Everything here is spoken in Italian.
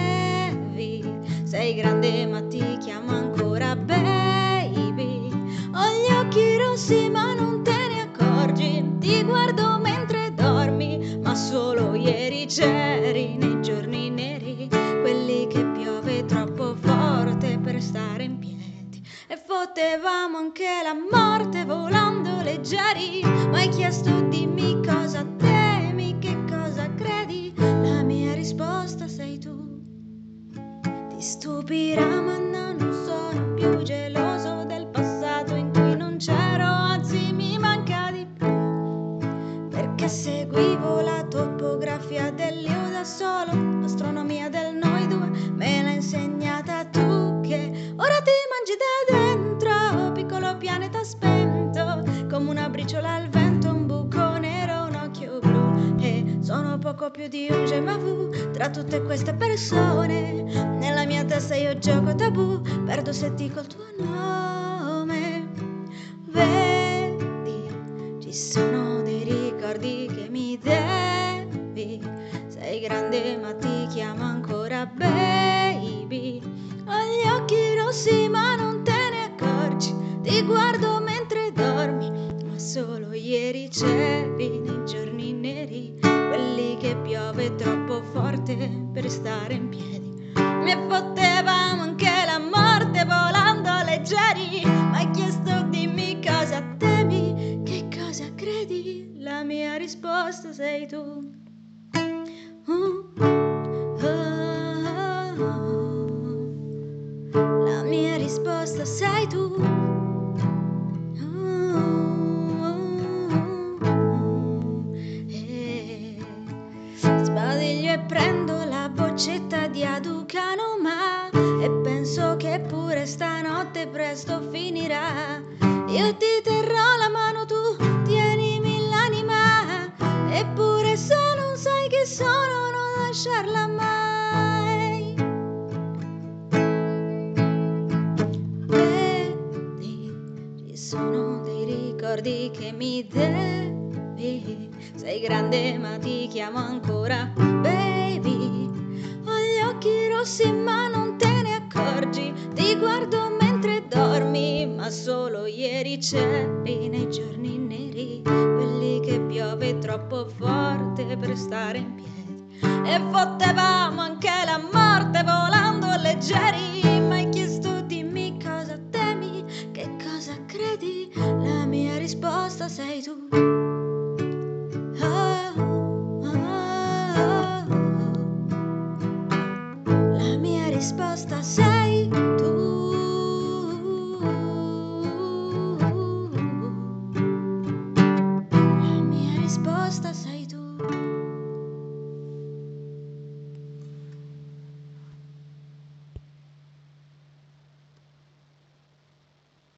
mi devi, sei grande ma ti chiamo ancora baby. Ho gli occhi rossi ma non te ne accorgi, ti guardo mentre dormi, ma solo ieri c'eri nei giorni neri, quelli che piove troppo forte per stare in piedi. E potevamo anche la morte volando leggeri, ma hai chiesto dimmi cosa temi, stupirà ma no, non sono più geloso del passato in cui non c'ero, anzi mi manca di più. Perché seguivo la topografia dell'io da solo, l'astronomia del noi due, me l'ha insegnata tu che ora ti mangi da dentro, piccolo pianeta spento, come una briciola al vento, un buco nero, un occhio blu. E sono poco più di un m'avoue tra tutte queste persone. Io gioco tabù, perdo se dico il tuo nome. Vedi, ci sono dei ricordi che mi devi. Sei grande ma ti chiamo ancora baby. Ho gli occhi rossi ma non te ne accorgi. Ti guardo mentre dormi, ma solo ieri c'eri nei giorni neri, quelli che piove troppo forte risposta sei tu. La mia risposta sei tu. Uh, eh. Sbadiglio e prendo la boccetta di Aducano ma e penso che pure stanotte presto finirà. Io ti terrò la mano, tu sono dei ricordi che mi devi. Sei grande ma ti chiamo ancora baby. Ho gli occhi rossi ma non te ne accorgi. Ti guardo mentre dormi, ma solo ieri c'eri nei giorni neri, quelli che piove troppo forte per stare in piedi. E fottevamo